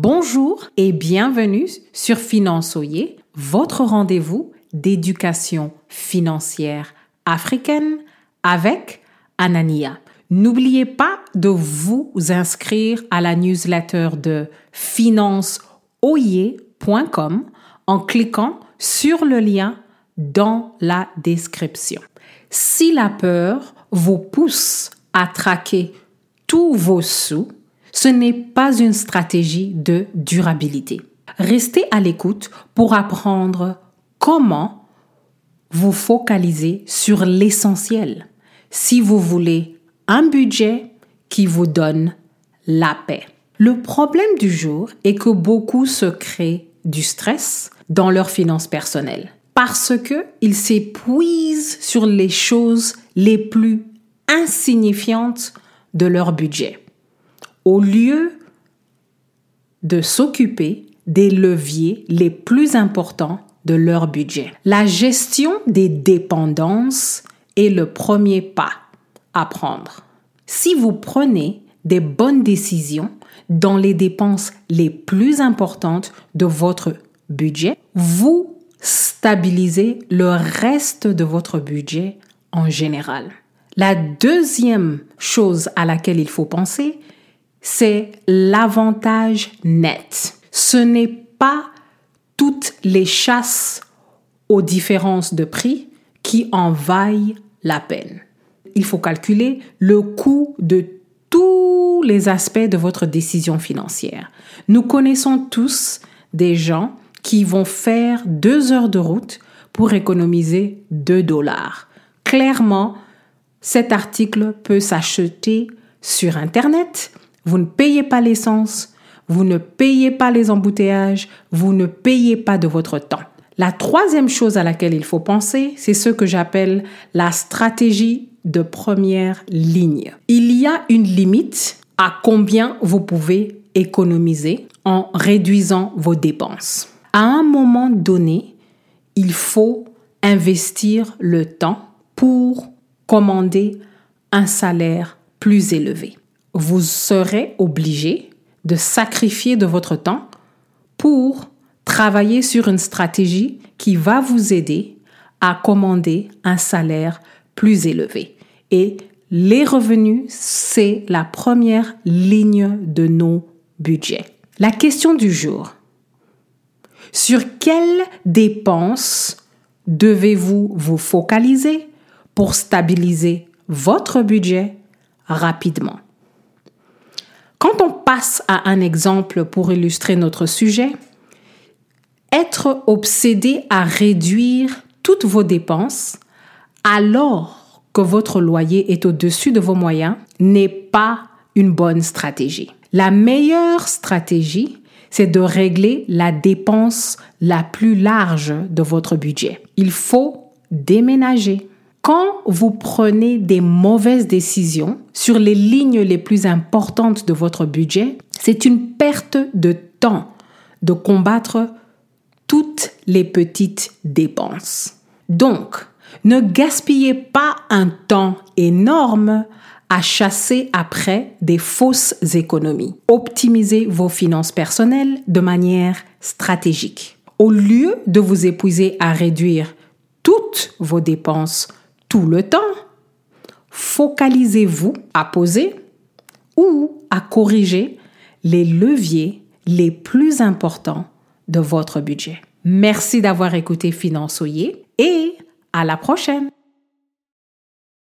Bonjour et bienvenue sur Finançoyer, votre rendez-vous d'éducation financière africaine avec Anania. N'oubliez pas de vous inscrire à la newsletter de financeoyer.com en cliquant sur le lien dans la description. Si la peur vous pousse à traquer tous vos sous, ce n'est pas une stratégie de durabilité. Restez à l'écoute pour apprendre comment vous focaliser sur l'essentiel si vous voulez un budget qui vous donne la paix. Le problème du jour est que beaucoup se créent du stress dans leurs finances personnelles parce qu'ils s'épuisent sur les choses les plus insignifiantes de leur budget, au lieu de s'occuper des leviers les plus importants de leur budget. La gestion des dépendances est le premier pas à prendre. Si vous prenez des bonnes décisions dans les dépenses les plus importantes de votre budget, vous stabilisez le reste de votre budget en général. La deuxième chose à laquelle il faut penser, c'est l'avantage net. Ce n'est pas toutes les chasses aux différences de prix qui en vaillent la peine. Il faut calculer le coût de tous les aspects de votre décision financière. Nous connaissons tous des gens qui vont faire deux heures de route pour économiser 2 dollars. Clairement, cet article peut s'acheter sur Internet. Vous ne payez pas l'essence, vous ne payez pas les embouteillages, vous ne payez pas de votre temps. La troisième chose à laquelle il faut penser, c'est ce que j'appelle la stratégie de première ligne. Il y a une limite à combien vous pouvez économiser en réduisant vos dépenses. À un moment donné, il faut investir le temps pour commander un salaire plus élevé. Vous serez obligé de sacrifier de votre temps pour travailler sur une stratégie qui va vous aider à commander un salaire plus élevé. Et les revenus, c'est la première ligne de nos budgets. La question du jour. Sur quelles dépenses devez-vous vous focaliser pour stabiliser votre budget rapidement? Quand on passe à un exemple pour illustrer notre sujet, être obsédé à réduire toutes vos dépenses alors que votre loyer est au-dessus de vos moyens n'est pas une bonne stratégie. La meilleure stratégie, c'est de régler la dépense la plus large de votre budget. Il faut déménager. Quand vous prenez des mauvaises décisions sur les lignes les plus importantes de votre budget, c'est une perte de temps de combattre toutes les petites dépenses. Donc, ne gaspillez pas un temps énorme à chasser après des fausses économies. Optimisez vos finances personnelles de manière stratégique. Au lieu de vous épuiser à réduire toutes vos dépenses tout le temps, focalisez-vous à poser ou à corriger les leviers les plus importants de votre budget. Merci d'avoir écouté Finançoyer et à la prochaine.